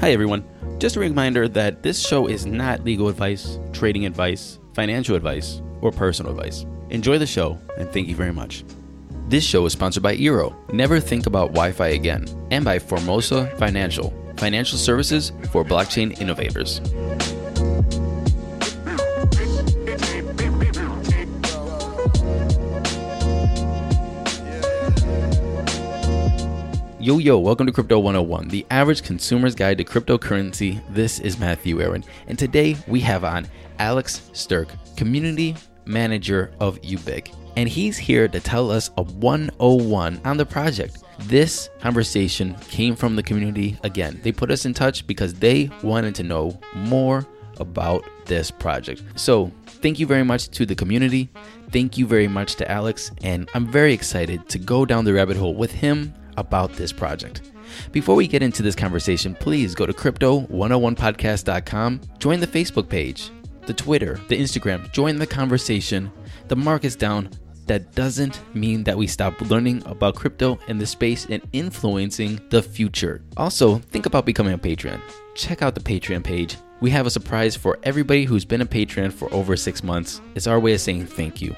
Hi, everyone. Just a reminder that this show is not legal advice, trading advice, financial advice, or personal advice. Enjoy the show, and thank you very much. This show is sponsored by Eero, Never Think About Wi Fi Again, and by Formosa Financial, financial services for blockchain innovators. Yo, yo, welcome to Crypto 101, the average consumer's guide to cryptocurrency. This is Matthew Aaron, and today we have on Alex Stirk, community manager of Ubiq. And he's here to tell us a 101 on the project. This conversation came from the community again. They put us in touch because they wanted to know more about this project. So, thank you very much to the community. Thank you very much to Alex. And I'm very excited to go down the rabbit hole with him about this project. Before we get into this conversation, please go to crypto101podcast.com, join the Facebook page, the Twitter, the Instagram, join the conversation. The market's down. That doesn't mean that we stop learning about crypto and the space and influencing the future. Also, think about becoming a patron. Check out the Patreon page. We have a surprise for everybody who's been a patron for over six months. It's our way of saying thank you.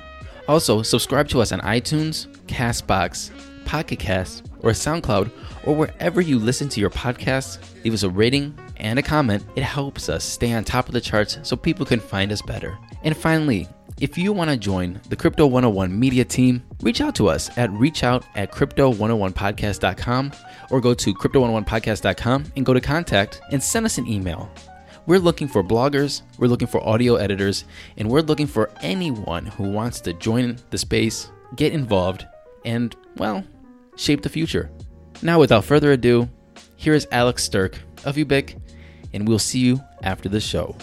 Also, subscribe to us on iTunes, Castbox, Pocket Cast, or SoundCloud, or wherever you listen to your podcasts. Leave us a rating and a comment. It helps us stay on top of the charts so people can find us better. And finally, if you want to join the Crypto 101 media team, reach out to us at reachout at crypto101podcast.com or go to crypto101podcast.com and go to contact and send us an email. We're looking for bloggers, we're looking for audio editors, and we're looking for anyone who wants to join the space, get involved, and, well, shape the future. Now, without further ado, here is Alex Stirk of Ubiq, and we'll see you after the show.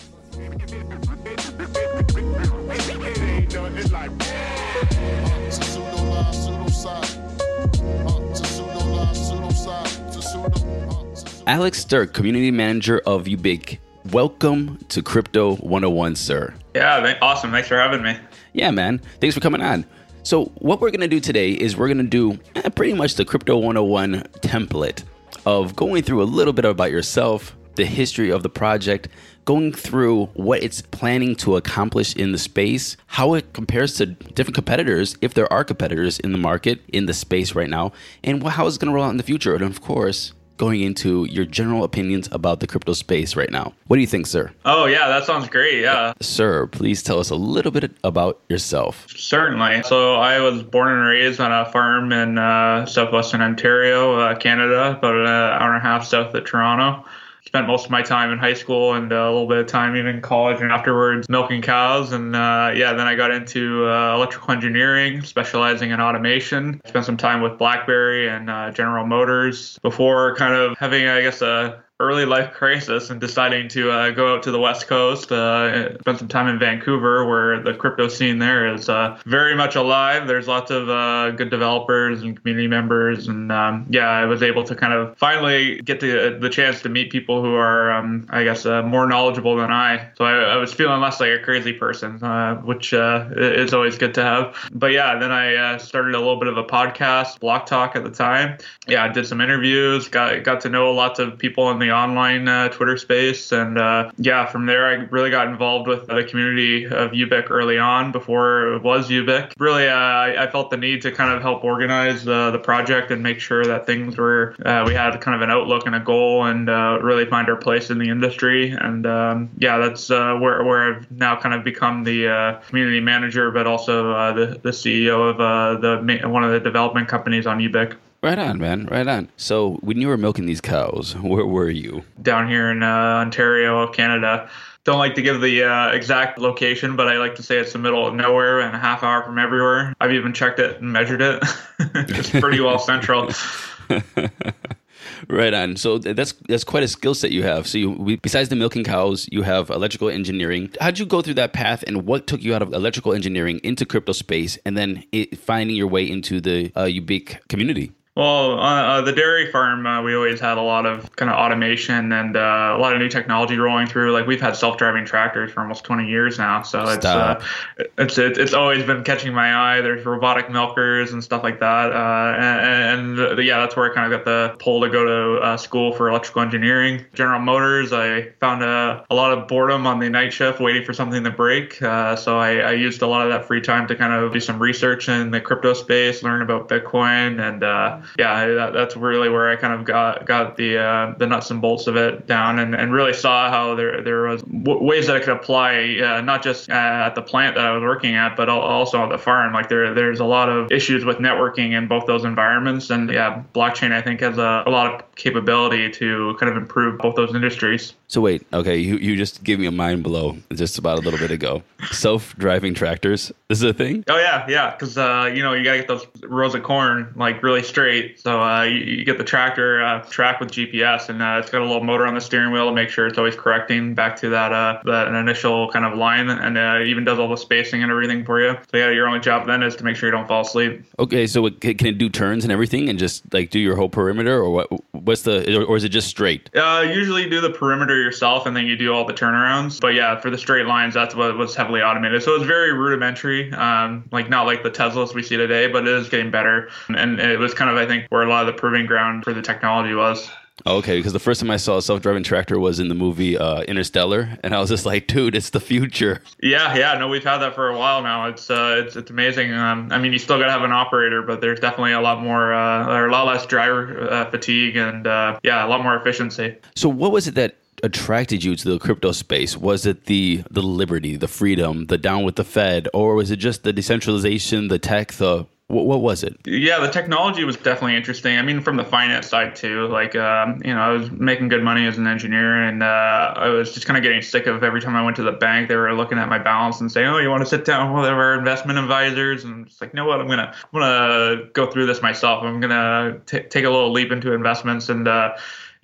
Alex Stirk, Community Manager of Ubiq. Welcome to Crypto 101, sir. Yeah, awesome. Thanks for having me. Yeah, man. Thanks for coming on. So, what we're going to do today is we're going to do eh, pretty much the Crypto 101 template of going through a little bit about yourself, the history of the project, going through what it's planning to accomplish in the space, how it compares to different competitors, if there are competitors in the market, in the space right now, and how it's going to roll out in the future. And of course, going into your general opinions about the crypto space right now. What do you think, sir? Oh, yeah, that sounds great. Yeah. Sir, please tell us a little bit about yourself. Certainly. So, I was born and raised on a farm in uh, southwestern Ontario, uh, Canada, about an hour and a half south of Toronto spent most of my time in high school and uh, a little bit of time even in college and afterwards milking cows. And uh, yeah, then I got into uh, electrical engineering, specializing in automation. Spent some time with BlackBerry and uh, General Motors before kind of having, I guess, a early life crisis and deciding to uh, go out to the West Coast, uh, spend some time in Vancouver, where the crypto scene there is uh, very much alive. There's lots of uh, good developers and community members, and um, yeah, I was able to kind of finally get the the chance to meet people who are, um, I guess, uh, more knowledgeable than I. So I, I, was feeling less like a crazy person, uh, which is always good to have. But yeah, then I started a little bit of a podcast, Block Talk at the time. Yeah, I did some interviews, got got to know lots of people in the the online uh, Twitter space. And uh, yeah, from there, I really got involved with the community of Ubiq early on before it was Ubiq. Really, uh, I, I, felt the need to kind of help organize the project and make sure that things were, uh, we had kind of an outlook and a goal and uh, really find our place in the industry. And um, yeah, that's where, where I've now kind of become the community manager, but also the, the CEO of the one of the development companies on Ubiq. Right on, man. Right on. So, when you were milking these cows, where were you? Down here in uh, Ontario, Canada. Don't like to give the uh, exact location, but I like to say it's the middle of nowhere and a half hour from everywhere. I've even checked it and measured it. it's pretty well central. right on. So that's that's quite a skill set you have. So you, besides the milking cows, you have electrical engineering. How'd you go through that path, and what took you out of electrical engineering into crypto space, and then it, finding your way into the uh, Ubiq community? Well, uh, the dairy farm, uh, we always had a lot of kind of automation and uh, a lot of new technology rolling through. Like we've had self-driving tractors for almost 20 years now, so it's uh, it's it's always been catching my eye. There's robotic milkers and stuff like that, uh, and, and, yeah, that's where I kind of got the pull to go to uh, school for electrical engineering. General Motors, I found a, a lot of boredom on the night shift waiting for something to break, so I, I, used a lot of that free time to kind of do some research in the crypto space, learn about Bitcoin, and yeah, that, that's really where I kind of got got the uh, the nuts and bolts of it down, and, and really saw how there there was w- ways that I could apply uh, not just at the plant that I was working at, but also at the farm. Like there there's a lot of issues with networking in both those environments, and yeah, blockchain I think has a, a lot of capability to kind of improve both those industries. So wait, okay, you, you just gave me a mind blow just about a little bit ago. Self-driving tractors this is a thing. Oh yeah, yeah, because uh, you know you gotta get those rows of corn like really straight. So uh, you, you, get the tractor uh, track with GPS, and uh, it's got a little motor on the steering wheel to make sure it's always correcting back to that uh, that initial kind of line, and uh, even does all the spacing and everything for you. So yeah, your only job then is to make sure you don't fall asleep. Okay, so it, can it do turns and everything, and just like do your whole perimeter, or what? What's the or is it just straight? Uh, usually do the perimeter yourself, and then you do all the turnarounds. But yeah, for the straight lines, that's what was heavily automated. So it's very rudimentary, um, like not like the Teslas we see today, but it is getting better. And it was kind of, I think, where a lot of the proving ground for the technology was. Okay, because the first time I saw a self-driving tractor was in the movie uh, Interstellar, and I was just like, "Dude, it's the future." Yeah, yeah, no, we've had that for a while now. It's uh, it's it's amazing. Um, I mean, you still got to have an operator, but there's definitely a lot more, uh, or a lot less driver uh, fatigue, and uh, yeah, a lot more efficiency. So, what was it that attracted you to the crypto space? Was it the the liberty, the freedom, the down with the Fed, or was it just the decentralization, the tech, the what, what was it? Yeah, the technology was definitely interesting. I mean, from the finance side too. Like, um, you know, I was making good money as an engineer, and uh, I was just kind of getting sick of every time I went to the bank, they were looking at my balance and saying, "Oh, you want to sit down with our investment advisors?" And I'm just like, you know what? I'm gonna I'm gonna go through this myself. I'm gonna t- take a little leap into investments and. Uh,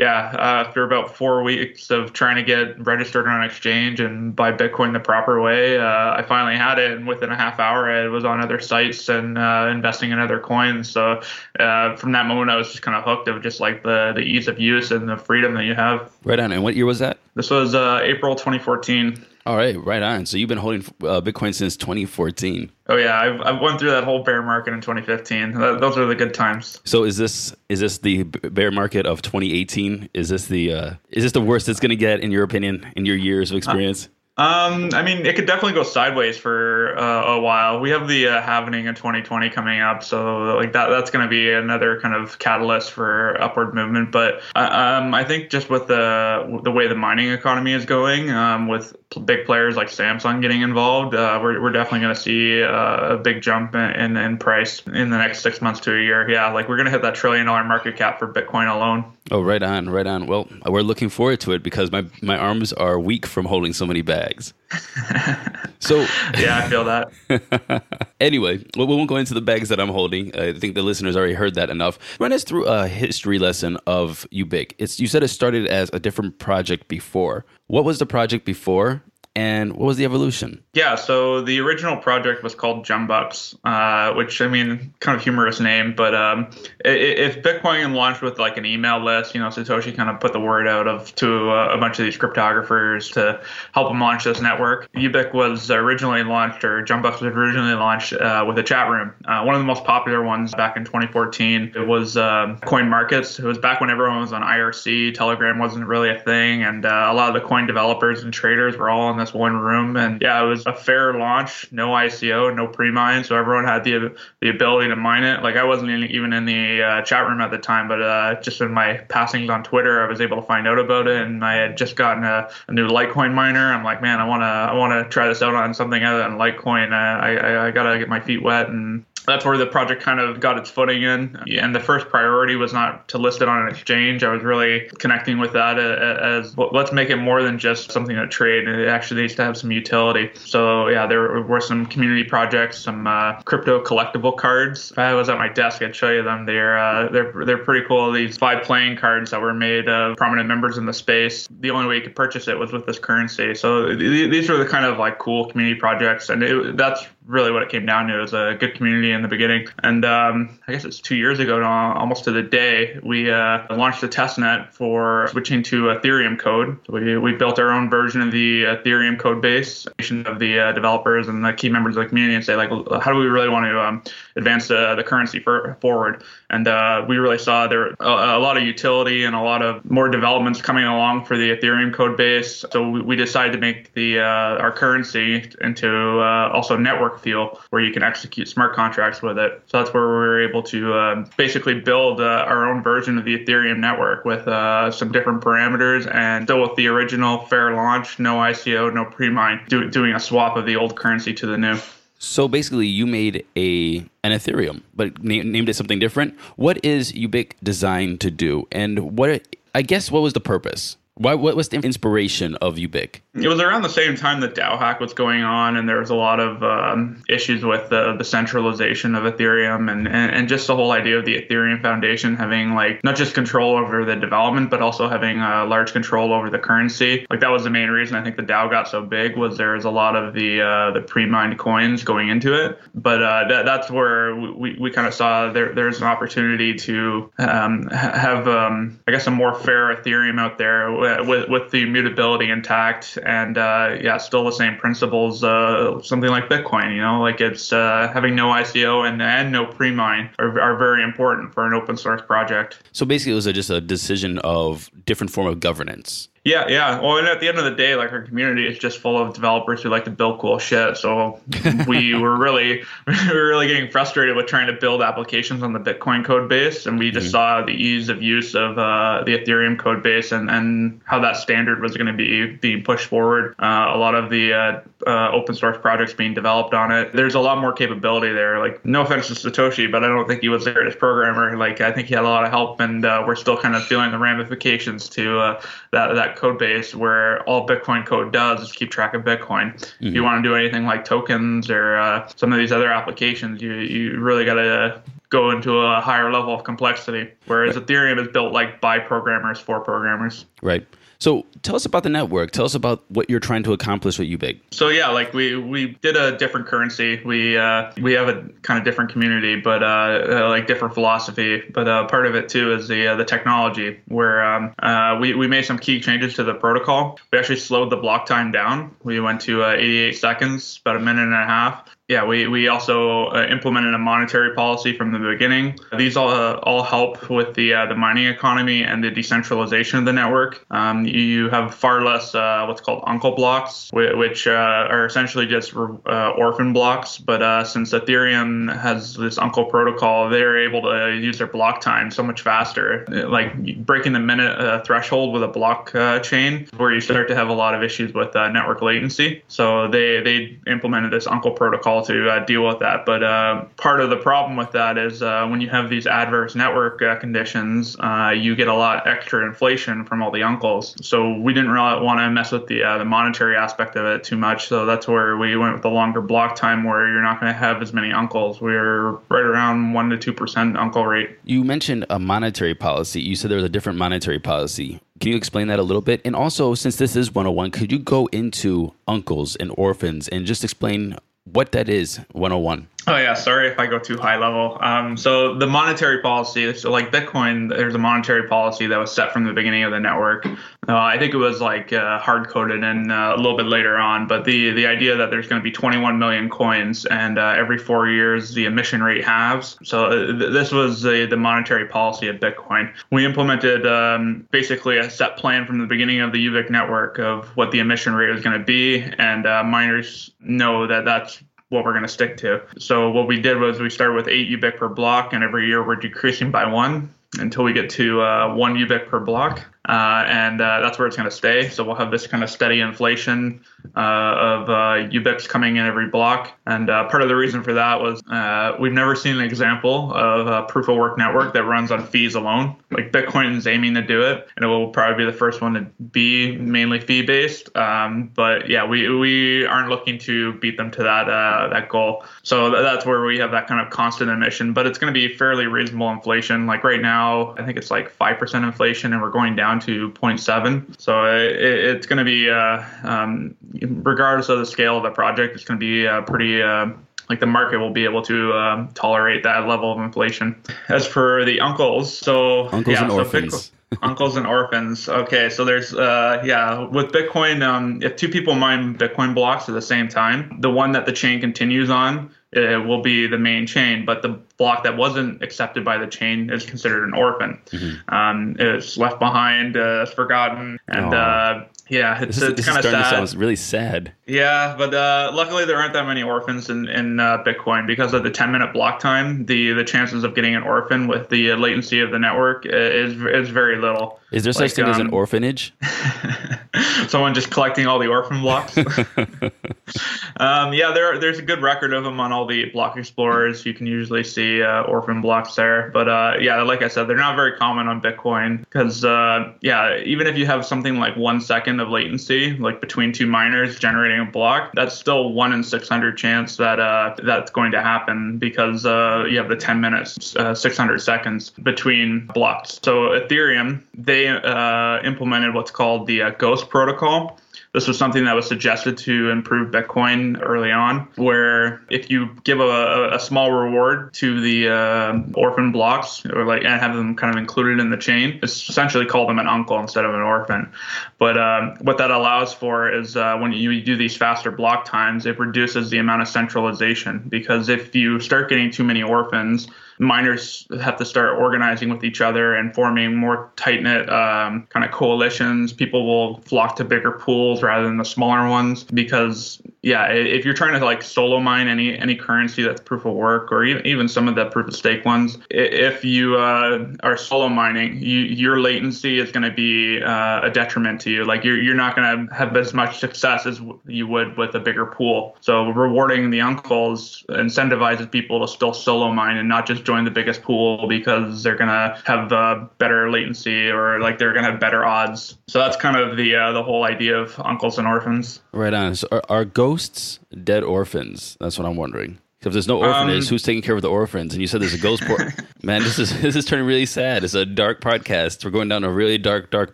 yeah, uh, after about four weeks of trying to get registered on exchange and buy Bitcoin the proper way, uh, I finally had it. And within a half hour, I was on other sites and uh, investing in other coins. So uh, from that moment, I was just kind of hooked of just like the, the ease of use and the freedom that you have. Right on. And what year was that? This was uh, April 2014. All right, right on. So you've been holding uh, Bitcoin since 2014. Oh yeah, I've, I've went through that whole bear market in 2015. That, those are the good times. So is this is this the bear market of 2018? Is this the uh, is this the worst it's going to get in your opinion in your years of experience? Um, I mean, it could definitely go sideways for uh, a while. We have the uh, halvening in 2020 coming up, so like that that's going to be another kind of catalyst for upward movement. But uh, um, I think just with the the way the mining economy is going, um, with big players like Samsung getting involved, uh, we're, we're definitely going to see uh, a big jump in, in, in price in the next six months to a year. Yeah, like we're going to hit that trillion dollar market cap for Bitcoin alone. Oh, right on, right on. Well, we're looking forward to it because my my arms are weak from holding so many bags bags. so yeah, I feel that. anyway, we won't go into the bags that I'm holding. I think the listeners already heard that enough. Run us through a history lesson of Ubiq. It's you said it started as a different project before. What was the project before, and what was the evolution? Yeah, so the original project was called Jumbucks, uh, which I mean, kind of humorous name, but um, if Bitcoin launched with like an email list, you know, Satoshi kind of put the word out of to a bunch of these cryptographers to help them launch this network. Ubiq was originally launched, or Jumbucks was originally launched uh, with a chat room. Uh, one of the most popular ones back in 2014. It was um, Coin Markets. It was back when everyone was on IRC. Telegram wasn't really a thing, and uh, a lot of the coin developers and traders were all in this one room. And yeah, it was a fair launch, no ICO, no pre-mine, so everyone had the the ability to mine it. Like I wasn't even in the uh, chat room at the time, but uh, just in my passings on Twitter, I was able to find out about it, and I had just gotten a, a new Litecoin miner. I'm like, man, I wanna I wanna try this out on something other than Litecoin. I I, I gotta get my feet wet and that's where the project kind of got its footing in. And the first priority was not to list it on an exchange. I was really connecting with that as well, let's make it more than just something to trade. It actually needs to have some utility. So yeah, there were some community projects, some uh, crypto collectible cards. If I was at my desk, I'd show you them. They're uh, they're they're pretty cool. These five playing cards that were made of prominent members in the space. The only way you could purchase it was with this currency. So th- these are the kind of like cool community projects, and it, that's really what it came down to. It was a good community in the beginning. And um, I guess it's two years ago now, almost to the day, we uh, launched a testnet for switching to Ethereum code. So we, we built our own version of the Ethereum code base of the uh, developers and the key members of the community and say, like, how do we really want to um, advance the, the currency for, forward? And uh, we really saw there a, a, lot of utility and a lot of more developments coming along for the Ethereum code base. So we, we decided to make the uh, our currency into uh, also network fuel where you can execute smart contracts with it. So that's where we were able to uh, basically build uh, our own version of the Ethereum network with uh, some different parameters and still with the original fair launch, no ICO, no pre-mine, do, doing a swap of the old currency to the new. So basically, you made a an Ethereum, but na- named it something different. What is Ubiq designed to do, and what I guess what was the purpose? Why, what was the inspiration of Ubiq? It was around the same time that DAO hack was going on, and there was a lot of um, issues with the, the centralization of Ethereum and, and, and, just the whole idea of the Ethereum Foundation having like not just control over the development, but also having uh, large control over the currency. Like that was the main reason I think the DAO got so big was there was a lot of the uh, the pre-mined coins going into it. But uh, that, that's where we, we kind of saw there there's an opportunity to um, have um, I guess a more fair Ethereum out there with with the immutability intact and uh, yeah, still the same principles. Uh, something like Bitcoin, you know, like it's uh, having no ICO and and no pre-mine are, are very important for an open source project. So basically, it was a, just a decision of different form of governance. Yeah, yeah. Well, and at the end of the day, like our community is just full of developers who like to build cool shit. So we were really, we were really getting frustrated with trying to build applications on the Bitcoin code base, and we just mm-hmm. saw the ease of use of uh, the Ethereum code base and, and how that standard was going to be being pushed forward. Uh, a lot of the uh, uh, open source projects being developed on it. There's a lot more capability there. Like, no offense to Satoshi, but I don't think he was there as programmer. Like, I think he had a lot of help, and uh, we're still kind of feeling the ramifications to uh, that code base where all Bitcoin code does is keep track of Bitcoin. Mm-hmm. If you mm-hmm. want to do anything like tokens or uh, some of these other applications, you you really got to go into a higher level of complexity. Whereas right. Ethereum is built like by programmers for programmers. Right. So tell us about the network. Tell us about what you're trying to accomplish with Ubiq. So yeah, like we we did a different currency. We uh, we have a kind of different community, but uh, uh, like different philosophy. But uh, part of it too is the uh, the technology, where um, uh, we we made some key changes to the protocol. We actually slowed the block time down. We went to 88 seconds, about a minute and a half. Yeah, we, we also uh, implemented a monetary policy from the beginning. These all uh, all help with the uh, the mining economy and the decentralization of the network. Um, you have far less uh, what's called uncle blocks, which uh, are essentially just uh, orphan blocks. But since Ethereum has this uncle protocol, they're able to use their block time so much faster. Like breaking the minute threshold with a block chain, where you start to have a lot of issues with network latency. So they they implemented this uncle protocol to uh, deal with that. But uh, part of the problem with that is uh, when you have these adverse network uh, conditions, uh, you get a lot extra inflation from all the uncles. So we didn't really want to mess with the the monetary aspect of it too much. So that's where we went with the longer block time, where you're not going to have as many uncles. We're right around one to two percent uncle rate. You mentioned a monetary policy. You said there was a different monetary policy. Can you explain that a little bit? And also, since this is 101, could you go into uncles and orphans and just explain what that is 101 Oh yeah, sorry if I go too high level. Um, so the monetary policy, so like Bitcoin, there's a monetary policy that was set from the beginning of the network. Uh, I think it was like uh, hard coded and uh, a little bit later on, but the the idea that there's going to be 21 million coins and uh, every four years the emission rate halves. So uh, th- this was the the monetary policy of Bitcoin. We implemented um, basically a set plan from the beginning of the Ubiq network of what the emission rate was going to be, and uh, miners know that that's what we're going to stick to. So what we did was we started with eight Ubiq per block, and every year we're decreasing by one until we get to uh, one Ubiq per block and uh, that's where it's going to stay. So we'll have this kind of steady inflation uh, of uh, Ubiqs coming in every block. And uh, part of the reason for that was uh, we've never seen an example of a proof of work network that runs on fees alone. Like Bitcoin is aiming to do it, and it will probably be the first one to be mainly fee based. Um, but yeah, we we aren't looking to beat them to that that goal. So that's where we have that kind of constant emission. But it's going to be fairly reasonable inflation. Like right now, I think it's like five percent inflation, and we're going down down to 0.7. So it, it's going to be, uh, um, regardless of the scale of the project, it's going to be uh, pretty uh, like the market will be able to um, tolerate that level of inflation. As for the uncles, so Uncles yeah, and so orphans. Bitcoin- uncles and orphans. Okay, so there's uh yeah with Bitcoin, um, if two people mine Bitcoin blocks at the same time, the one that the chain continues on it will be the main chain, but the block that wasn't accepted by the chain is considered an orphan. Mm-hmm. Um, it's left behind, uh, it's forgotten, and uh, yeah, it's, This is, it's kind of starting sad. to sound really sad. Yeah, but uh, luckily there aren't that many orphans in, in uh, Bitcoin because of the 10 minute block time. The the chances of getting an orphan with the uh, latency of the network is is very little. Is there such Like, thing as an um, orphanage? Someone just collecting all the orphan blocks. um, yeah, there there's a good record of them on all the block explorers. You can usually see uh, orphan blocks there, but uh, yeah, like I said, they're not very common on Bitcoin because uh, yeah, even if you have something like one second of latency, like between two miners generating a block, that's still one in 600 chance that uh, that's going to happen because uh, you have the 10 minutes, uh, 600 seconds between blocks. So Ethereum, they uh, implemented what's called the Ghost protocol. This was something that was suggested to improve Bitcoin early on, where if you give a, a small reward to the uh, orphan blocks, or like and have them kind of included in the chain, it's essentially call them an uncle instead of an orphan. But um, what that allows for is uh, when you do these faster block times, it reduces the amount of centralization because if you start getting too many orphans, miners have to start organizing with each other and forming more tight knit um, kind of coalitions. People will flock to bigger pools rather than the smaller ones because, yeah, if you're trying to like solo mine any any currency that's proof of work or even, even some of the proof of stake ones, if you uh, are solo mining, you, your latency is going to be uh, a detriment to you. Like you're you're not going to have as much success as you would with a bigger pool. So rewarding the uncles incentivizes people to still solo mine and not just join the biggest pool because they're gonna have uh, better latency or like they're gonna have better odds. So that's kind of the uh, the whole idea of uncles and orphans. Right on. So are, are ghosts dead orphans? That's what I'm wondering. If there's no orphanage, Um, who's taking care of the orphans? And you said there's a ghost port. Man, this is this is turning really sad. It's a dark podcast. We're going down a really dark, dark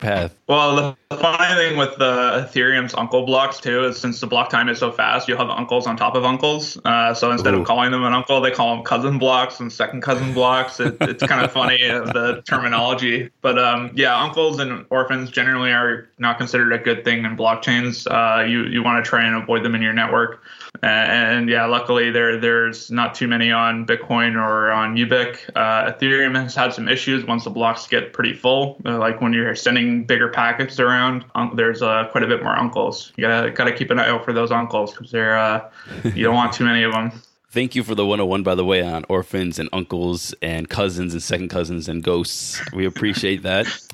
path. Well, the the funny thing with the Ethereum's uncle blocks too is since the block time is so fast, you'll have uncles on top of uncles. Uh, so instead Ooh. of calling them an uncle, they call them cousin blocks and second cousin blocks. It, it's kind of funny uh, the terminology, but um, yeah, uncles and orphans generally are not considered a good thing in blockchains. Uh, you you want to try and avoid them in your network. And, yeah, luckily there there's not too many on Bitcoin or on Ubiq. Uh, Ethereum has had some issues once the blocks get pretty full. Uh, like when you're sending bigger packets around, um, there's uh, quite a bit more uncles. You gotta gotta keep an eye out for those uncles because they're uh, you don't want too many of them. Thank you for the 101, by the way, on orphans and uncles and cousins and second cousins and ghosts. We appreciate that.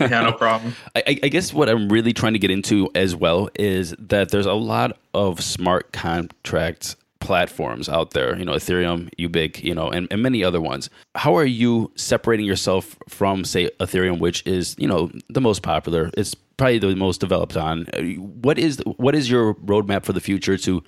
Yeah, no problem. I, I guess what I'm really trying to get into as well is that there's a lot of smart contract platforms out there, you know, Ethereum, Ubiq, you know, and, and many other ones. How are you separating yourself from, say, Ethereum, which is, you know, the most popular? It's probably the most developed on. What is what is your roadmap for the future to,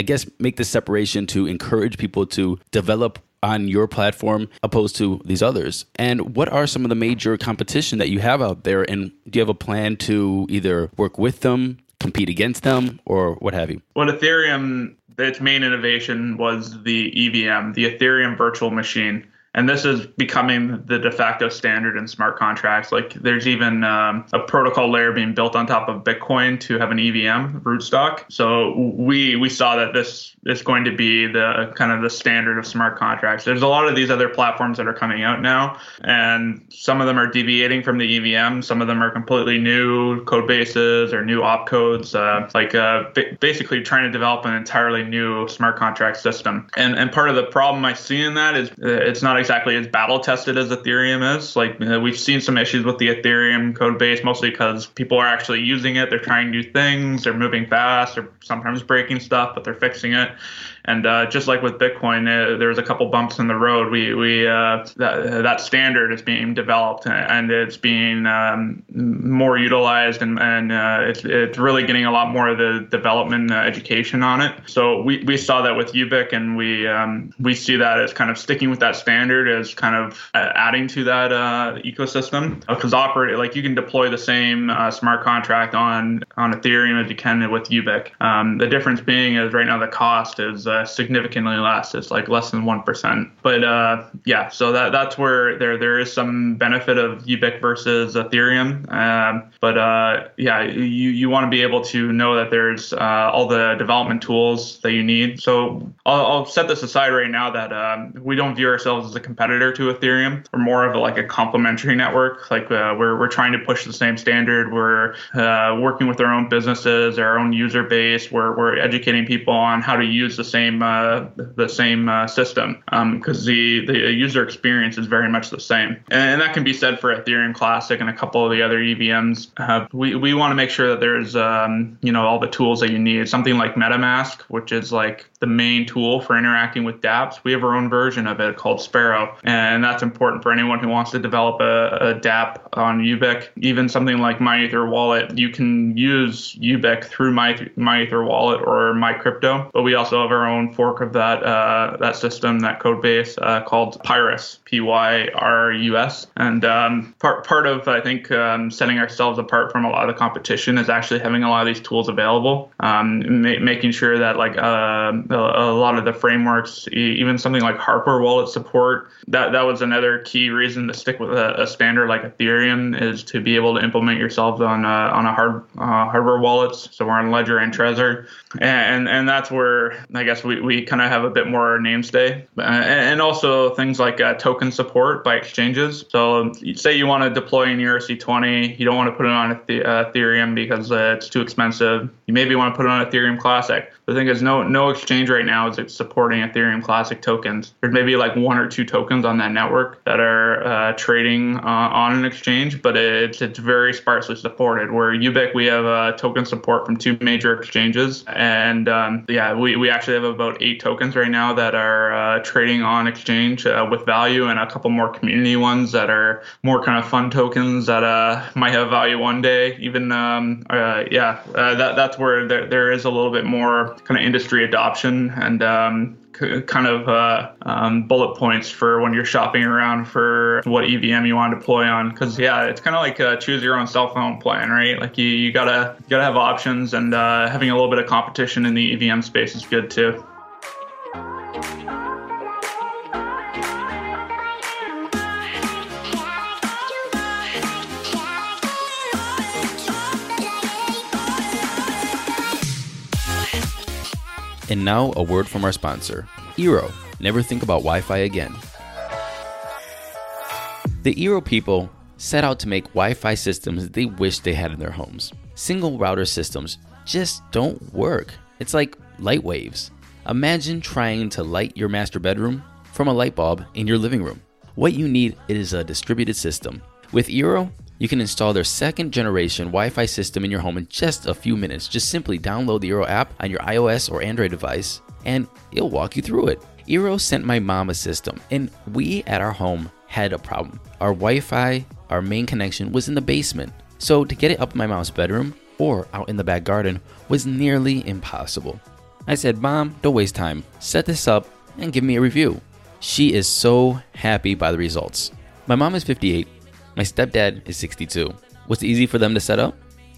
I guess, make the separation to encourage people to develop on your platform opposed to these others? And what are some of the major competition that you have out there? And do you have a plan to either work with them, compete against them, or what have you? Well, Ethereum, its main innovation was the EVM, the Ethereum Virtual Machine. And this is becoming the de facto standard in smart contracts. Like there's even um, a protocol layer being built on top of Bitcoin to have an EVM rootstock. So we we saw that this is going to be the kind of the standard of smart contracts. There's a lot of these other platforms that are coming out now, and some of them are deviating from the EVM. Some of them are completely new code bases or new opcodes, uh, like uh, ba- basically trying to develop an entirely new smart contract system. And and part of the problem I see in that is uh, it's not exactly as battle tested as Ethereum is. Like uh, we've seen some issues with the Ethereum code base, mostly because people are actually using it. They're trying new things. They're moving fast. They're sometimes breaking stuff, but they're fixing it. And uh, just like with Bitcoin, uh, there was a couple bumps in the road. We we uh, that, that standard is being developed and it's being um, more utilized and and uh, it's it's really getting a lot more of the development uh, education on it. So we, we saw that with Ubiq and we um, we see that as kind of sticking with that standard as kind of uh, adding to that ecosystem because operate like you can deploy the same smart contract on on Ethereum as you can with Ubiq. Um, the difference being is right now the cost is significantly less. It's like less than one percent. But uh, yeah, so that that's where there there is some benefit of Ubiq versus Ethereum. Um, but uh, yeah, you you want to be able to know that there's uh, all the development tools that you need. So I'll, I'll set this aside right now that um, we don't view ourselves as a competitor to Ethereum. We're more of a, like a complementary network. Like uh, we're we're trying to push the same standard. We're uh, working with our own businesses, our own user base. We're we're educating people on how to use the same uh, the same uh, system because um, the the user experience is very much the same. And that can be said for Ethereum Classic and a couple of the other EVMs. Uh, we we want to make sure that there's um, you know all the tools that you need. Something like MetaMask, which is like the main tool for interacting with dApps. We have our own version of it called Sparrow, and that's important for anyone who wants to develop a, a dApp on Ubiq. Even something like MyEther Wallet, you can use Ubiq through My MyEther Wallet or MyCrypto, but we also have our own fork of that uh, that system, that code base uh, called Pyrus, P Y R U S. And um, part part of I think um, setting ourselves apart from a lot of the competition is actually having a lot of these tools available, um, ma- making sure that like uh, a, lot of the frameworks, even something like hardware wallet support. That that was another key reason to stick with a, a standard like Ethereum is to be able to implement yourself on a, on a hard uh, hardware wallets. So we're on Ledger and Trezor, and and that's where I guess we, we kind of have a bit more namestay, uh, and also things like uh, token support by exchanges. So say you want to deploy an ERC20, you don't want to put it on Ethereum because uh, it's too expensive. You maybe want to put it on Ethereum Classic. The thing is, no no exchange right now is it's supporting Ethereum Classic tokens. There's maybe like one or two tokens on that network that are uh, trading uh, on an exchange, but it's it's very sparsely supported. Where Ubiq, we have uh, token support from two major exchanges, and um, yeah, we, we actually have about eight tokens right now that are uh, trading on exchange uh, with value, and a couple more community ones that are more kind of fun tokens that uh, might have value one day. Even um, yeah, that that's where there, there is a little bit more kind of industry adoption and um, c- kind of uh, um, bullet points for when you're shopping around for what EVM you want to deploy on. Because yeah, it's kind of like a choose your own cell phone plan, right? Like you, you gotta you gotta have options, and uh, having a little bit of competition in the EVM space is good too. And now, a word from our sponsor, Eero. Never think about Wi Fi again. The Eero people set out to make Wi Fi systems they wish they had in their homes. Single router systems just don't work. It's like light waves. Imagine trying to light your master bedroom from a light bulb in your living room. What you need is a distributed system. With Eero, you can install their second generation Wi Fi system in your home in just a few minutes. Just simply download the Eero app on your iOS or Android device and it'll walk you through it. Eero sent my mom a system, and we at our home had a problem. Our Wi Fi, our main connection, was in the basement. So to get it up in my mom's bedroom or out in the back garden was nearly impossible. I said, Mom, don't waste time. Set this up and give me a review. She is so happy by the results. My mom is 58 my stepdad is 62. Was it easy for them to set up?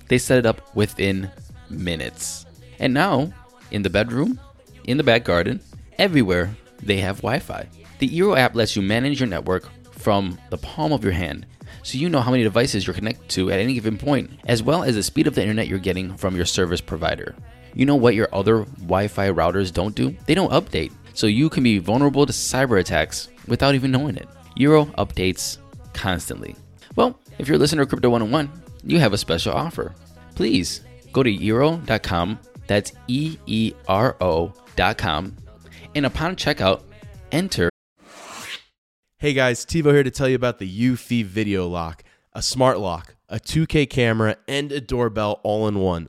They set it up within minutes. And now, in the bedroom, in the back garden, everywhere, they have Wi Fi. The Eero app lets you manage your network from the palm of your hand, so you know how many devices you're connected to at any given point, as well as the speed of the internet you're getting from your service provider. You know what your other Wi Fi routers don't do? They don't update, so you can be vulnerable to cyber attacks without even knowing it. Eero updates constantly. Well, if you're listening to Crypto 101, you have a special offer. Please go to eero.com, that's E E R O.com, and upon checkout, enter. Hey guys, TiVo here to tell you about the Eufy Video Lock, a smart lock, a 2K camera, and a doorbell all in one.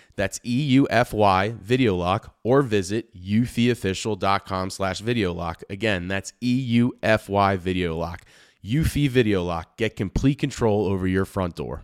That's E U F Y Video Lock, or visit eufyofficial.com slash video lock. Again, that's E U F Y Video Lock. Eufy Video Lock. Get complete control over your front door.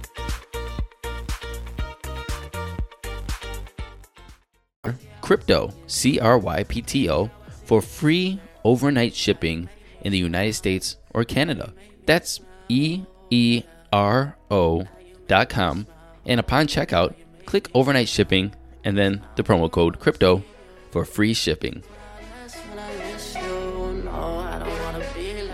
Crypto, C R Y P T O, for free overnight shipping in the United States or Canada. That's E E R O dot com. And upon checkout, click overnight shipping and then the promo code crypto for free shipping.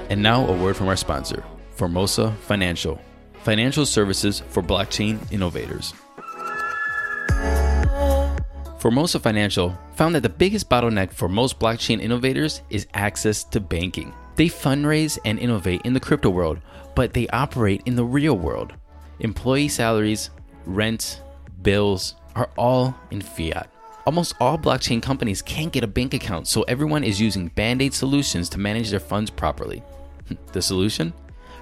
And now a word from our sponsor, Formosa Financial, financial services for blockchain innovators. Formosa Financial found that the biggest bottleneck for most blockchain innovators is access to banking. They fundraise and innovate in the crypto world, but they operate in the real world. Employee salaries, rent, bills are all in fiat. Almost all blockchain companies can't get a bank account, so everyone is using band aid solutions to manage their funds properly. the solution?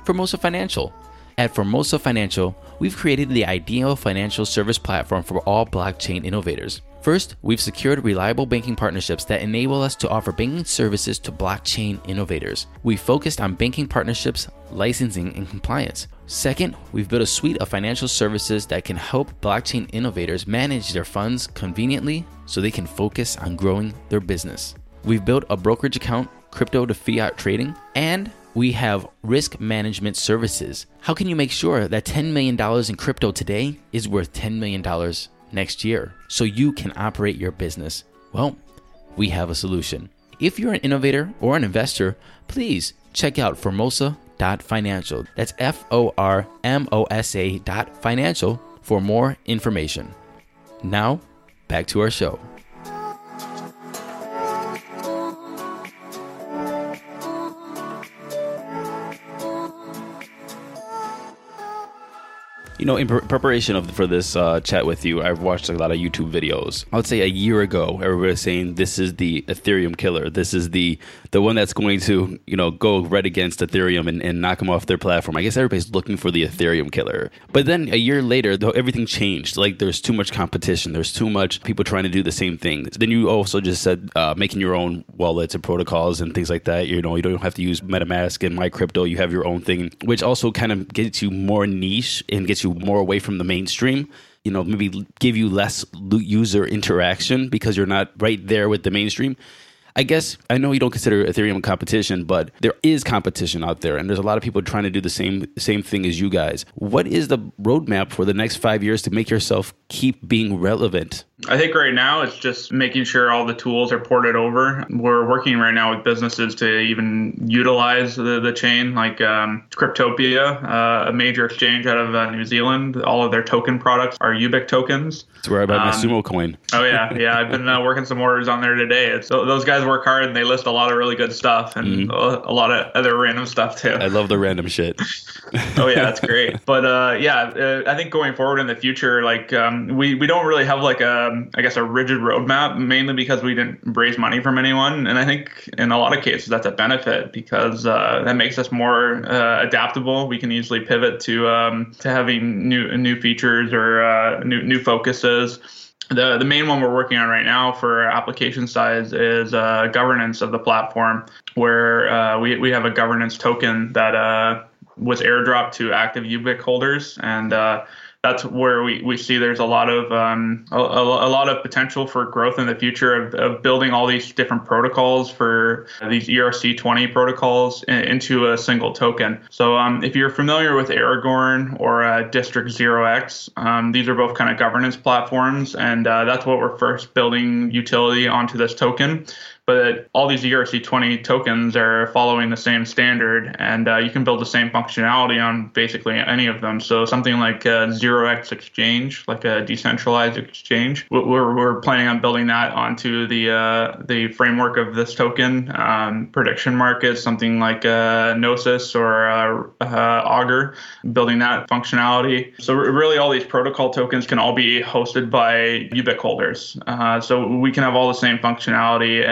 Formosa Financial. At Formosa Financial, we've created the ideal financial service platform for all blockchain innovators. First, we've secured reliable banking partnerships that enable us to offer banking services to blockchain innovators. We focused on banking partnerships, licensing, and compliance. Second, we've built a suite of financial services that can help blockchain innovators manage their funds conveniently so they can focus on growing their business. We've built a brokerage account, crypto to fiat trading, and we have risk management services. How can you make sure that $10 million in crypto today is worth $10 million next year so you can operate your business? Well, we have a solution. If you're an innovator or an investor, please check out formosa.financial. That's F O R M O S A financial for more information. Now, back to our show. You know, in pre- preparation of for this uh, chat with you, I've watched a lot of YouTube videos. I would say a year ago, everybody was saying this is the Ethereum killer. This is the the one that's going to you know go right against Ethereum and, and knock them off their platform. I guess everybody's looking for the Ethereum killer. But then a year later, though, everything changed. Like there's too much competition. There's too much people trying to do the same thing. Then you also just said uh, making your own wallets and protocols and things like that. You know, you don't have to use MetaMask and MyCrypto. You have your own thing, which also kind of gets you more niche and gets you more away from the mainstream you know maybe give you less user interaction because you're not right there with the mainstream. I guess i know you don't consider ethereum competition but there is competition out there and there's a lot of people trying to do the same same thing as you guys. What is the roadmap for the next five years to make yourself keep being relevant I think right now it's just making sure all the tools are ported over. We're working right now with businesses to even utilize the, the chain, like um, Cryptopia, uh, a major exchange out of uh, New Zealand. All of their token products are Ubiq tokens. That's where I buy my Um, sumo coin. Oh yeah, yeah. I've been uh, working some orders on there today. It's, those guys work hard and they list a lot of really good stuff and a, a lot of other random stuff too. I love the random shit. oh yeah, that's great. But uh, yeah, uh, I think going forward in the future, like um, we we don't really have like a I guess a rigid roadmap, mainly because we didn't raise money from anyone, and I think in a lot of cases that's a benefit because uh, that makes us more uh, adaptable. We can easily pivot to um, to having new new features or uh, new new focuses. The, the main one we're working on right now for application size is uh, governance of the platform, where uh, we, we have a governance token that uh, was airdropped to active Ubiq holders, and that's where we, we see there's a lot of um, a, a, lot of potential for growth in the future of, of building all these different protocols for these ERC20 protocols in, into a single token. So um, if you're familiar with Aragon or uh, District 0x, um, these are both kind of governance platforms, and uh, that's what we're first building utility onto this token but all these ERC20 tokens are following the same standard, and uh, you can build the same functionality on basically any of them. So something like a 0x exchange, like a decentralized exchange, we're, we're planning on building that onto the uh, the framework of this token. Um, prediction markets, something like uh, Gnosis or uh, uh, Augur, building that functionality. So really, all these protocol tokens can all be hosted by Ubiq holders. Uh, so we can have all the same functionality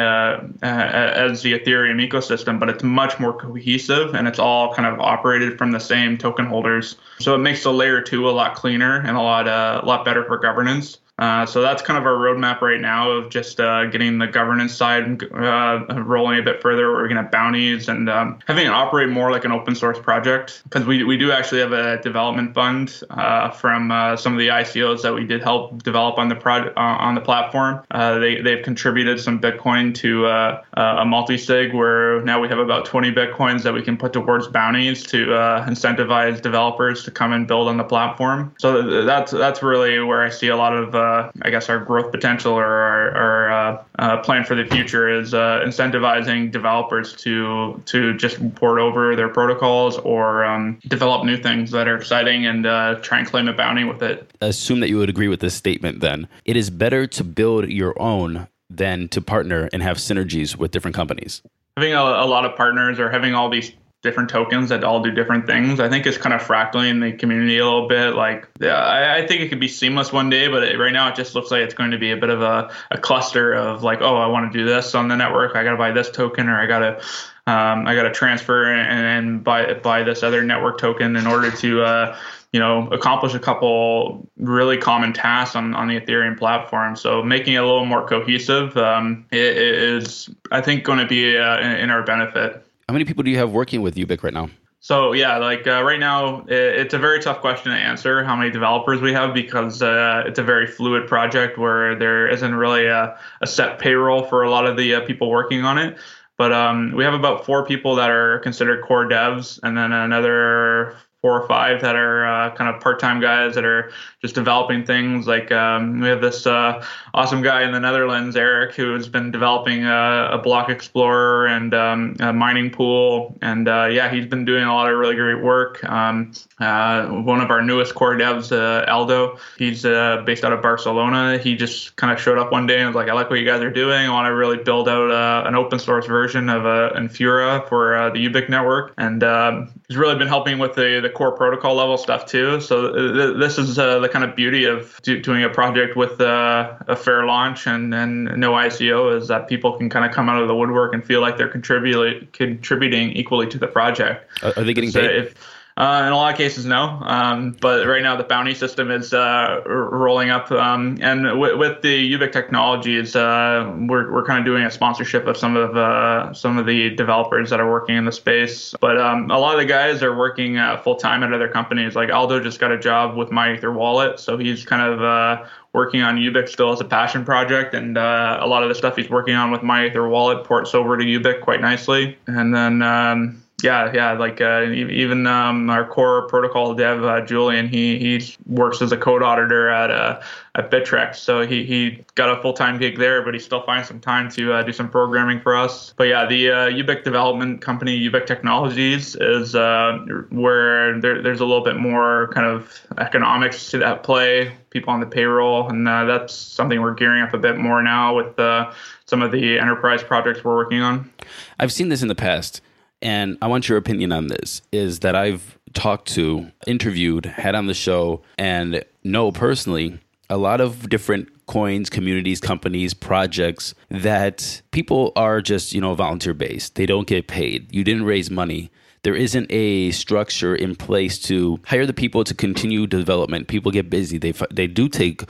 uh, as the Ethereum ecosystem, but it's much more cohesive and it's all kind of operated from the same token holders. So it makes the layer two a lot cleaner and a lot uh, a lot better for governance. Uh, so that's kind of our roadmap right now of just uh, getting the governance side uh, rolling a bit further. We're going to bounties and um, having it operate more like an open source project because we, we do actually have a development fund uh, from uh, some of the ICOs that we did help develop on the project on the platform. they they've contributed some Bitcoin to a multi-sig where now we have about 20 Bitcoins that we can put towards bounties to incentivize developers to come and build on the platform. So that's that's really where I see a lot of uh, I guess our growth potential or our, our uh, uh, plan for the future is uh, incentivizing developers to to just port over their protocols or um, develop new things that are exciting and uh, try and claim a bounty with it. Assume that you would agree with this statement. Then it is better to build your own than to partner and have synergies with different companies. Having a, a lot of partners or having all these different tokens that all do different things. I think it's kind of fractaling the community a little bit. Like, yeah, I, I think it could be seamless one day, but it, right now it just looks like it's going to be a bit of a, a cluster of like, oh, I want to do this on the network. I got to buy this token or I got to. Um, I got to transfer and, and buy buy this other network token in order to uh, you know, accomplish a couple really common tasks on, on the Ethereum platform. So making it a little more cohesive um, I think, going to be uh, in, in, our benefit. How many people do you have working with Ubiq right now? So yeah, like uh, right now, it, it's a very tough question to answer how many developers we have because uh, it's a very fluid project where there isn't really a, a set payroll for a lot of the uh, people working on it. But um, we have about four people that are considered core devs, and then another four or five that are uh, kind of part-time guys that are just developing things. Like um, we have this uh, awesome guy in the Netherlands, Eric, who has been developing a, a block explorer and um, a mining pool, and uh, yeah, he's been doing a lot of really great work. Um, uh, one of our newest core devs, uh, Aldo, he's uh, based out of Barcelona. He just kind of showed up one day and was like, "I like what you guys are doing. I want to really build out an open source version of uh, Infura for the Ubiq network," and he's really been helping with the the core protocol level stuff too. So th- this is uh, the kind of beauty of do- doing a project with uh, a fair launch and, and no ICO is that people can kind of come out of the woodwork and feel like they're contributing contributing equally to the project. Are, are they getting so paid? If, uh, in a lot of cases, no. Um, but right now, the bounty system is uh, rolling up, um, and w- with the Ubiq technologies, uh, we're we're kind of doing a sponsorship of some of uh, some of the developers that are working in the space. But um, a lot of the guys are working uh, full time at other companies. Like Aldo just got a job with MyEther Wallet, so he's kind of uh, working on Ubiq still as a passion project, and a lot of the stuff he's working on with MyEther Wallet ports over to Ubiq quite nicely. And then um, yeah, yeah. Like uh, even um, our core protocol dev, uh, Julian, he he works as a code auditor at uh, at Bittrex, so he he got a full time gig there, but he still finds some time to uh, do some programming for us. But yeah, the uh, Ubiq development company, Ubiq Technologies, is uh, where there, there's a little bit more kind of economics to that play, people on the payroll, and that's something we're gearing up a bit more now with some of the enterprise projects we're working on. I've seen this in the past, and I want your opinion on this. Is that I've talked to, interviewed, had on the show, and know personally a lot of different coins, communities, companies, projects that people are just, you know, volunteer based. They don't get paid. You didn't raise money. There isn't a structure in place to hire the people to continue development. People get busy. They they do take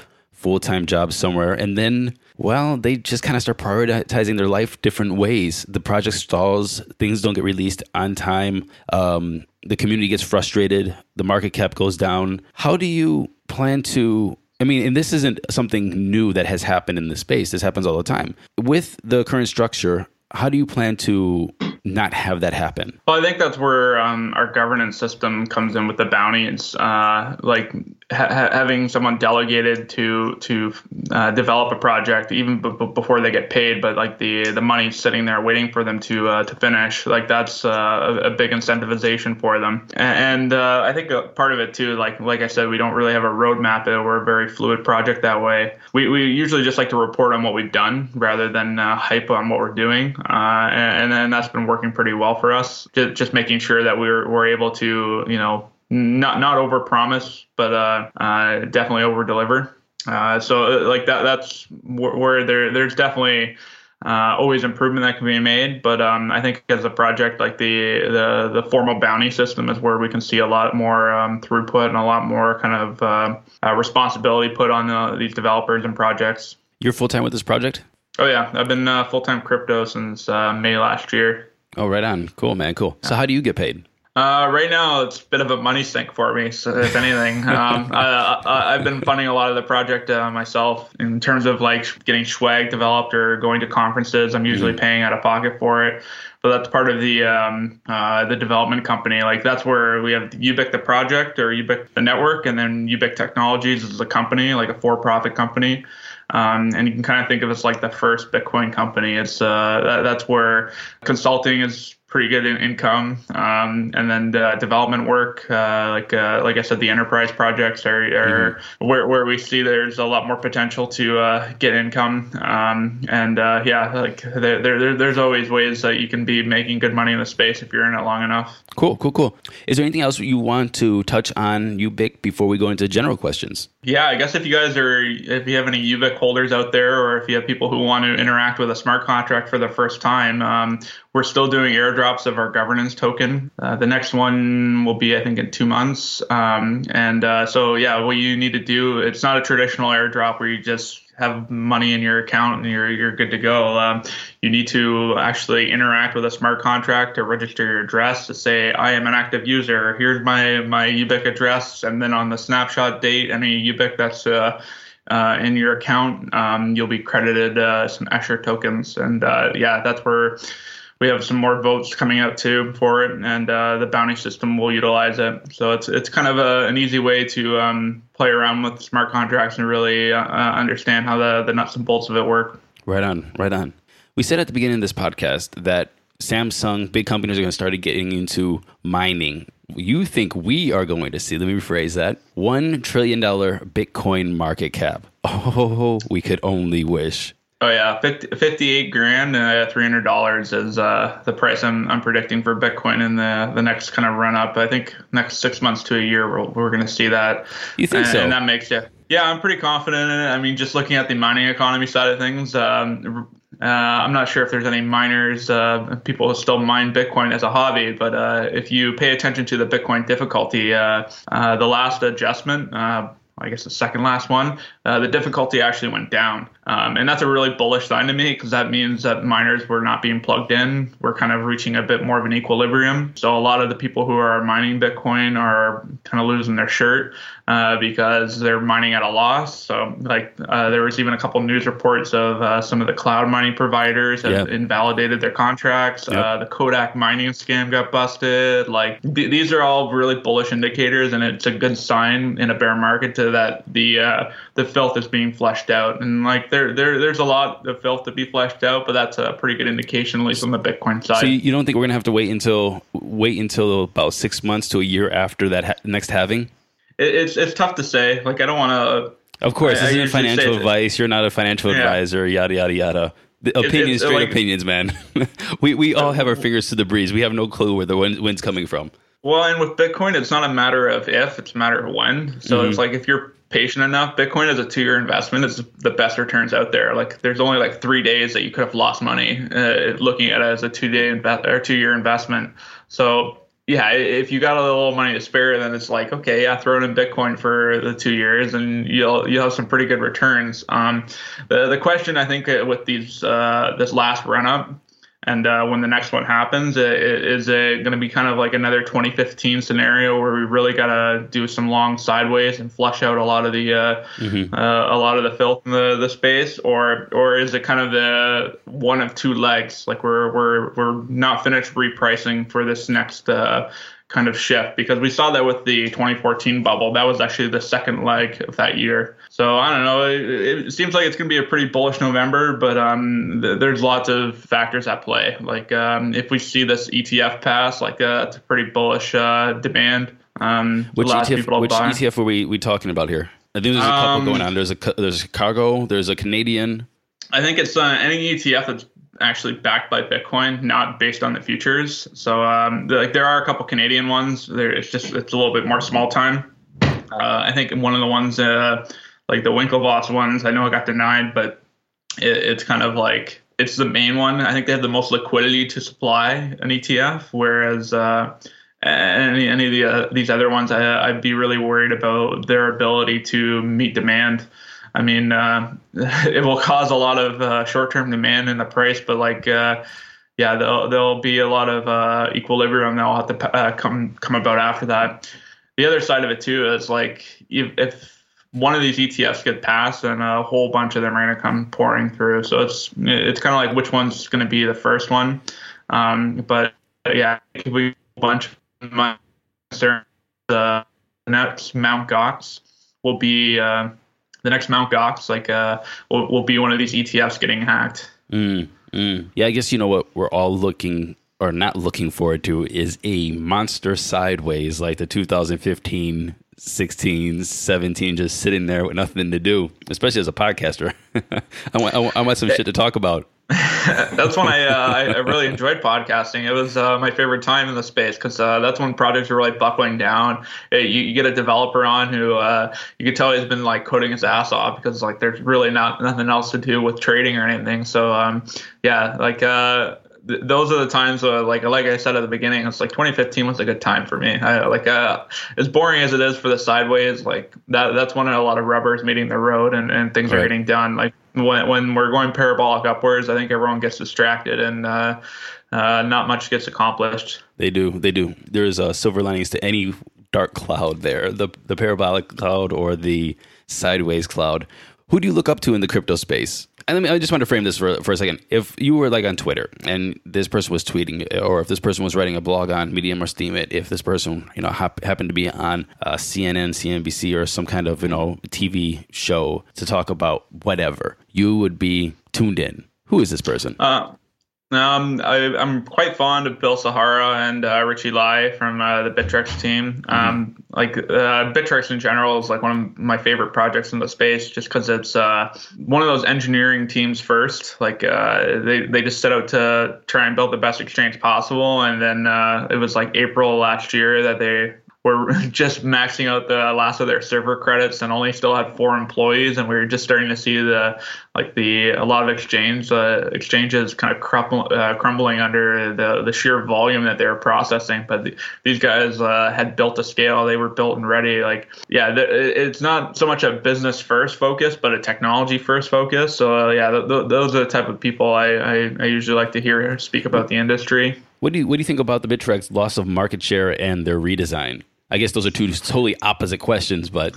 full-time jobs somewhere and then well, they just kind of start prioritizing their life different ways. The project stalls, things don't get released on time. Um, the community gets frustrated, the market cap goes down. How do you plan to I mean, and this isn't something new that has happened in the space. This happens all the time. With the current structure, how do you plan to not have that happen? Well, I think that's where um, our governance system comes in with the bounties. Uh, like ha- having someone delegated to to uh, develop a project even b- before they get paid, but like the the money sitting there waiting for them to uh, to finish. Like that's uh, a, big incentivization for them. And, uh, I think part of it too, like like I said, we don't really have a roadmap. We're a very fluid project that way. We we usually just like to report on what we've done rather than uh, hype on what we're doing. and, and then that's been working pretty well for us. Just, just making sure that we're we're able to you know not not over promise, but uh, uh, definitely over deliver. Uh, so uh, like that that's where, where there there's definitely uh, always improvement that can be made. But um, I think as a project like the, the the formal bounty system is where we can see a lot more um, throughput and a lot more kind of uh, uh, responsibility put on the, these developers and projects. You're full time with this project. Oh yeah, I've been uh, full time crypto since uh, May last year. Oh, right on. Cool, man. Cool. So, how do you get paid? Uh, right now, it's a bit of a money sink for me. So, if anything, um, I, have been funding a lot of the project uh, myself in terms of like getting swag developed or going to conferences. I'm usually mm-hmm. paying out of pocket for it, but that's part of the um, uh, the development company. Like that's where we have Ubiq the project or Ubiq the network, and then Ubiq Technologies is a company, like a for-profit company. Um, and you can kind of think of it as like the first Bitcoin company. It's uh, that, that's where consulting is pretty good in income. Um, and then the development work, uh, like uh, like I said, the enterprise projects are, are mm-hmm. where, where we see there's a lot more potential to uh, get income. Um, and uh, yeah, like there, there, there's always ways that you can be making good money in the space if you're in it long enough. Cool, cool, cool. Is there anything else you want to touch on Ubiq before we go into general questions? Yeah, I guess if you guys are, if you have any Ubiq holders out there, or if you have people who want to interact with a smart contract for the first time, um, we're still doing airdrops of our governance token. Uh, the next one will be, I think, in two months. Um, and uh, so, yeah, what you need to do, it's not a traditional airdrop where you just have money in your account and you're you're good to go. Um, you need to actually interact with a smart contract to register your address to say I am an active user. Here's my my Ubiq address, and then on the snapshot date, any Ubiq that's uh, uh, in your account, um, you'll be credited uh, some extra tokens. And uh, yeah, that's where we have some more votes coming out too for it, and uh, the bounty system will utilize it. So it's it's kind of a, an easy way to um, play around with smart contracts and really uh, uh, understand how the the nuts and bolts of it work. Right on, right on. We said at the beginning of this podcast that Samsung, big companies are going to start getting into mining. You think we are going to see, let me rephrase that, $1 trillion Bitcoin market cap. Oh, we could only wish. Oh yeah, 50, 58 grand, uh, three hundred dollars is uh, the price I'm, I'm predicting for Bitcoin in the the next kind of run up. I think next six months to a year, we're, we're going to see that. You think and, so? And that makes you. Yeah, I'm pretty confident in it. I mean, just looking at the mining economy side of things, um, uh, I'm not sure if there's any miners, uh, people who still mine Bitcoin as a hobby, but uh, if you pay attention to the Bitcoin difficulty, uh, uh, the last adjustment, uh, I guess the second last one, the difficulty actually went down. Um, and that's a really bullish sign to me because that means that miners were not being plugged in. We're kind of reaching a bit more of an equilibrium. So a lot of the people who are mining Bitcoin are kind of losing their shirt uh, because they're mining at a loss. So like uh, there was even a couple news reports of uh, some of the cloud mining providers have Yep. invalidated their contracts. Yep. Uh, the Kodak mining scam got busted. Like th- these are all really bullish indicators, and it's a good sign in a bear market to that the uh, the filth is being fleshed out. And like there there there's a lot of filth to be fleshed out, but that's a pretty good indication, at least on the Bitcoin side. So you, don't think we're gonna have to wait until wait until about six months to a year after that ha- next halving? it, it's it's tough to say. Like I don't want to. Of course, I- isn't financial advice. You're not a financial Yeah. advisor. Yada yada yada. The opinions, it's straight like- opinions, man. we we all have our fingers to the breeze. We have no clue where the wind, wind's coming from. Well, and with Bitcoin, it's not a matter of if, it's a matter of when. So Mm-hmm. it's like if you're patient enough, Bitcoin is a two year investment. It's the best returns out there. Like there's only like three days that you could have lost money uh, looking at it as a two day inve- or two year investment. So yeah, if you got a little money to spare, then it's like okay, yeah, throw it in Bitcoin for the two years, and you'll you'll have some pretty good returns. Um, the the question I think uh, with these uh, this last run up and uh, when the next one happens, i- i- is it going to be kind of like another 2015 scenario where we really got to do some long sideways and flush out a lot of the uh, Mm-hmm. uh, a lot of the filth in the, the space, or or is it kind of the one of two legs? Like we're we're we're not finished repricing for this next uh, kind of shift because we saw that with the 2014 bubble. That was actually the second leg of that year. So I don't know. It, it seems like it's going to be a pretty bullish November, but um, th- there's lots of factors at play. Like um, if we see this ETF pass, like uh, it's a pretty bullish uh, demand. Um, Which ETF? people Which buy. ETF are we we talking about here? I think there's a couple Um, going on. There's a there's a cargo. There's a Canadian. I think it's uh, any ETF that's actually backed by Bitcoin, not based on the futures. So um, like there are a couple Canadian ones. There, it's just it's a little bit more small time. Uh, I think one of the ones, uh, like the Winklevoss ones, I know it got denied, but it, it's kind of like it's the main one. I think they have the most liquidity to supply an ETF, whereas uh, any any of the uh, these other ones, I, I'd be really worried about their ability to meet demand. I mean, uh, it will cause a lot of uh, short-term demand in the price, but like, uh, yeah, there'll, there'll be a lot of uh, equilibrium that'll have to uh, come come about after that. The other side of it too is like if, if one of these ETFs get passed, then a whole bunch of them are going to come pouring through. So it's it's kind of like which one's going to be the first one. Um, but yeah, if we a bunch of my the next Mount Gox will be uh, the next Mount Gox like uh, will, will be one of these ETFs getting hacked. Mm, mm. Yeah, I guess you know what we're all looking or not looking forward to is a monster sideways like the 2015, 16, 17, just sitting there with nothing to do, especially as a podcaster. I, want, I, want, I want some shit to talk about. that's when I, uh, I really enjoyed podcasting. It was uh, my favorite time in the space because uh, that's when projects are really buckling down. Uh, You, you get a developer on who uh, you can tell he's been like coding his ass off because like there's really not nothing else to do with trading or anything. So um, yeah, like uh, th- those are the times uh, like like I said at the beginning, it's like 2015 was a good time for me. I, like uh, as boring as it is for the sideways, like that that's when a lot of rubber is meeting the road and, and things are getting done. Like when when we're going parabolic upwards, I think everyone gets distracted and uh, uh, not much gets accomplished. They do. They do. There's uh, silver linings to any dark cloud there the, the parabolic cloud or the sideways cloud. Who do you look up to in the crypto space? And I, I just want to frame this for, for a second. If you were like on Twitter and this person was tweeting, or if this person was writing a blog on Medium or Steemit, if this person you know hap- happened to be on uh, CNN, CNBC, or some kind of you know TV show to talk about whatever, you would be tuned in. Who is this person? Uh, um, I, I'm quite fond of Bill Shihara and uh, Richie Lai from uh, the Bittrex team. Um, like uh, Bittrex in general is like one of my favorite projects in the space, just because it's uh, one of those engineering teams first. Like uh, they they just set out to try and build the best exchange possible, and then uh, it was like April last year that they were just maxing out the last of their server credits and only still had four employees, and we were just starting to see the like the a lot of exchange uh, exchanges kind of crumble, uh, crumbling under the the sheer volume that they were processing. But the, these guys uh, had built a scale; they were built and ready. Like yeah, it's not so much a business first focus, but a technology first focus. So uh, yeah, th- th- those are the type of people I, I, I usually like to hear speak about the industry. What do you what do you think about the Bittrex loss of market share and their redesign? I guess those are two totally opposite questions, but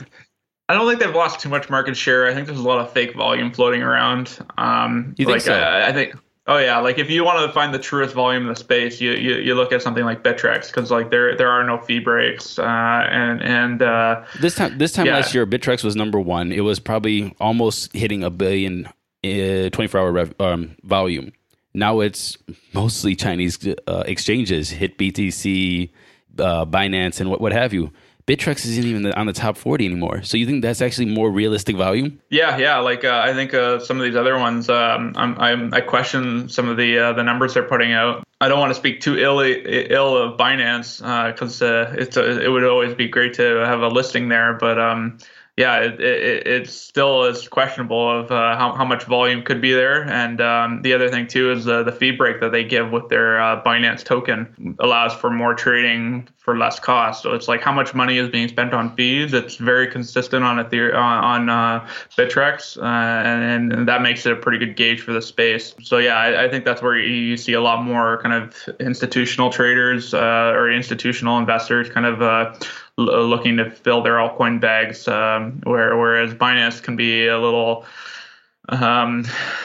I don't think they've lost too much market share. I think there's a lot of fake volume floating around. Um, you think like, so? I, I, think. Oh yeah, like if you want to find the truest volume in the space, you you, you look at something like Bittrex because like there there are no fee breaks uh, and and uh, this time this time yeah. last year Bittrex was number one. It was probably almost hitting a billion uh, 24 hour rev, um, volume. Now it's mostly Chinese uh, exchanges, HitBTC, uh, Binance and what, what have you. Bittrex isn't even on the top 40 anymore. So you think that's actually more realistic value? Yeah, yeah. Like uh, I think uh, some of these other ones, um, I'm, I'm, i question some of the uh, the numbers they're putting out. I don't want to speak too ill ill of Binance because uh, it's a, it would always be great to have a listing there, but um, yeah, it, it, it still is questionable of uh, how, how much volume could be there. And um, the other thing too is uh, the fee break that they give with their uh, Binance token allows for more trading for less cost. So it's like how much money is being spent on fees. It's very consistent on Ether- on, on uh, Bittrex, uh, and, and, that makes it a pretty good gauge for the space. So yeah, I, I think that's where you see a lot more kind of institutional traders uh, or institutional investors kind of looking to fill their altcoin bags, um, where, whereas Binance can be a little um,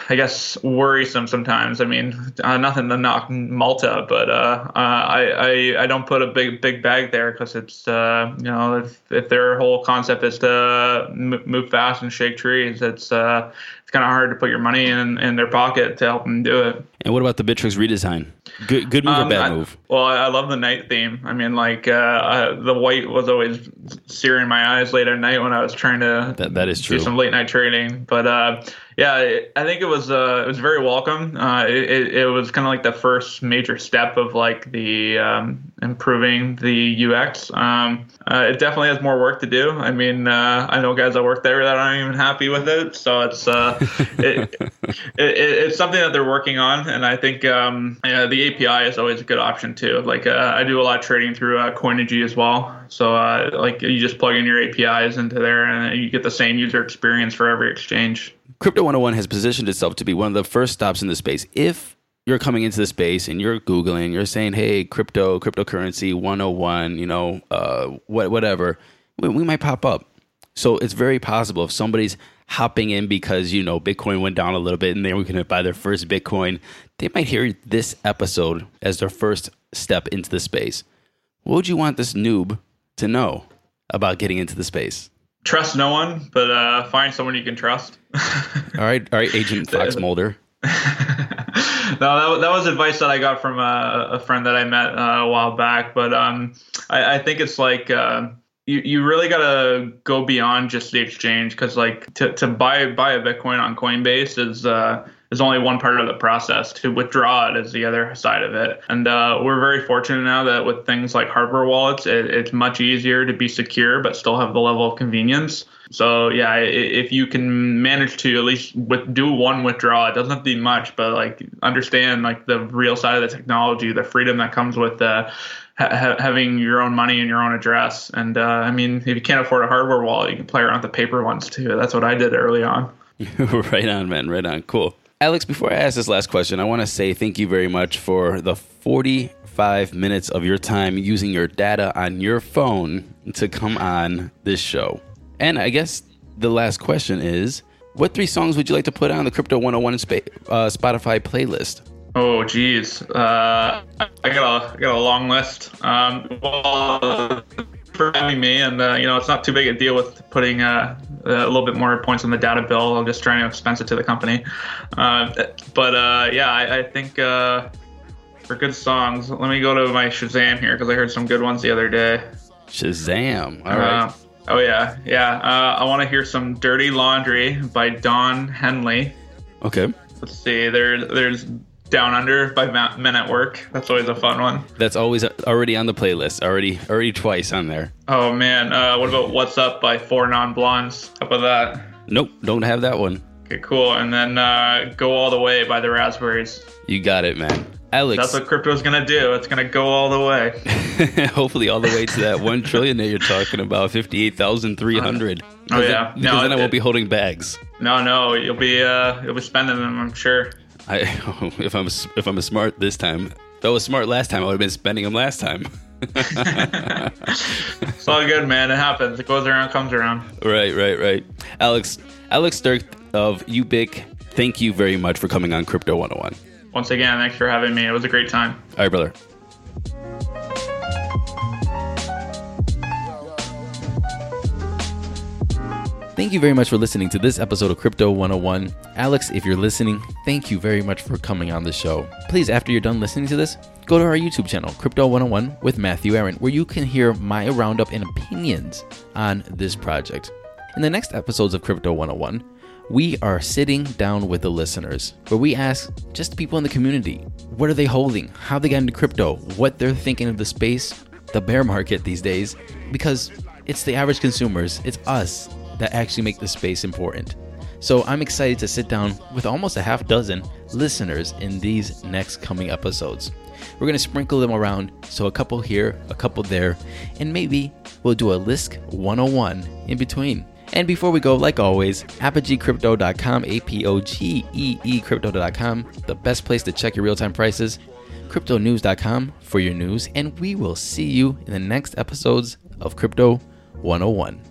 I guess worrisome sometimes. I mean, uh, nothing to knock Malta, but uh, uh, I, I I don't put a big big bag there because it's uh, you know if, if their whole concept is to move fast and shake trees, it's uh, it's kind of hard to put your money in in their pocket to help them do it. And what about the Bittrex redesign? Good, good move um, or bad I, move? Well, I love the night theme. I mean, like uh, uh, the white was always searing my eyes late at night when I was trying to that, that is true. do some late night trading. But uh, yeah, I think it was uh, it was very welcome. Uh, it, it was kind of like the first major step of like the um, improving the UX. Um, uh, it definitely has more work to do. I mean, I know guys that work there that aren't even happy with it, so it's it, it, it's something that they're working on, and I think um, yeah, the API is always a good option too. Like uh, I do a lot of trading through uh, Coinigy as well, so uh, like you just plug in your APIs into there, and you get the same user experience for every exchange. Crypto 101 has positioned itself to be one of the first stops in the space. If you're coming into the space and you're googling, you're saying, "Hey, crypto, cryptocurrency 101," you know, uh, what, whatever, we, we might pop up. So it's very possible if somebody's hopping in because you know Bitcoin went down a little bit and they were going to buy their first Bitcoin, they might hear this episode as their first step into the space. What would you want this noob to know about getting into the space? Trust no one, but uh, find someone you can trust. all right, all right, Agent Fox Mulder. no, that, that was advice that I got from a, a friend that I met uh, a while back. But um, I, I, think it's like uh, you, you really got to go beyond just the exchange because like to, to buy buy a bitcoin on coinbase is uh, is only one part of the process to withdraw it is the other side of it and uh, we're very fortunate now that with things like hardware wallets it, it's much easier to be secure but still have the level of convenience so yeah if you can manage to at least with, do one withdrawal it doesn't have to be much but like understand like the real side of the technology the freedom that comes with uh, ha- having your own money and your own address. And uh, I mean, if you can't afford a hardware wallet, you can play around with the paper ones too. That's what I did early on. right on, man. Right on. Cool. Alex, before I ask this last question, I want to say thank you very much for the 45 minutes of your time using your data on your phone to come on this show. And I guess the last question is what three songs would you like to put on the Crypto 101 spa- uh, Spotify playlist? Oh, geez. Uh, I got a I got a long list. Um, well, for having me, and uh, you know, it's not too big a deal with putting uh, a little bit more points on the data bill. I'm just trying to expense it to the company. Uh, but uh, yeah, I, I think uh, for good songs, let me go to my Shazam here because I heard some good ones the other day. Shazam! All right. Oh yeah, yeah. I want to hear some "Dirty Laundry" by Don Henley. Okay. Let's see. There, there's Down Under by Men at Work. That's always a fun one. That's always already on the playlist. Already, already twice on there. Oh man, uh, what about What's Up by Four Non Blondes? How about that? Nope, don't have that one. Okay, cool. And then uh, Go All the Way by the Raspberries. You got it, man. Alex. That's what crypto's gonna do. It's gonna go all the way. Hopefully, all the way to that one trillion that you're talking about, fifty-eight thousand three hundred. Oh yeah, because no, then I won't be holding bags. No, no, you'll be uh, you'll be spending them. I'm sure. I if I'm if I'm smart this time. If I was smart last time, I would have been spending them last time. it's all good, man. It happens. It goes around, comes around. Right, right, right. Alex, Alex Stirk of Ubiq, thank you very much for coming on Crypto 101. Once again, thanks for having me. It was a great time. All right, brother. Thank you very much for listening to this episode of Crypto 101. Alex, if you're listening, thank you very much for coming on the show. Please, after you're done listening to this, go to our YouTube channel, Crypto 101 with Matthew Aaron, where you can hear my roundup and opinions on this project. In the next episodes of Crypto 101, we are sitting down with the listeners where we ask just people in the community what are they holding, how they got into crypto, what they're thinking of the space, the bear market these days, because it's the average consumers, it's us that actually make the space important. So I'm excited to sit down with almost a half dozen listeners in these next coming episodes. We're going to sprinkle them around, so a couple here, a couple there, and maybe we'll do a Lisk 101 in between. And before we go, like always, apogeecrypto.com, A P O G E E crypto.com, the best place to check your real time prices, cryptonews.com for your news, and we will see you in the next episodes of Crypto 101.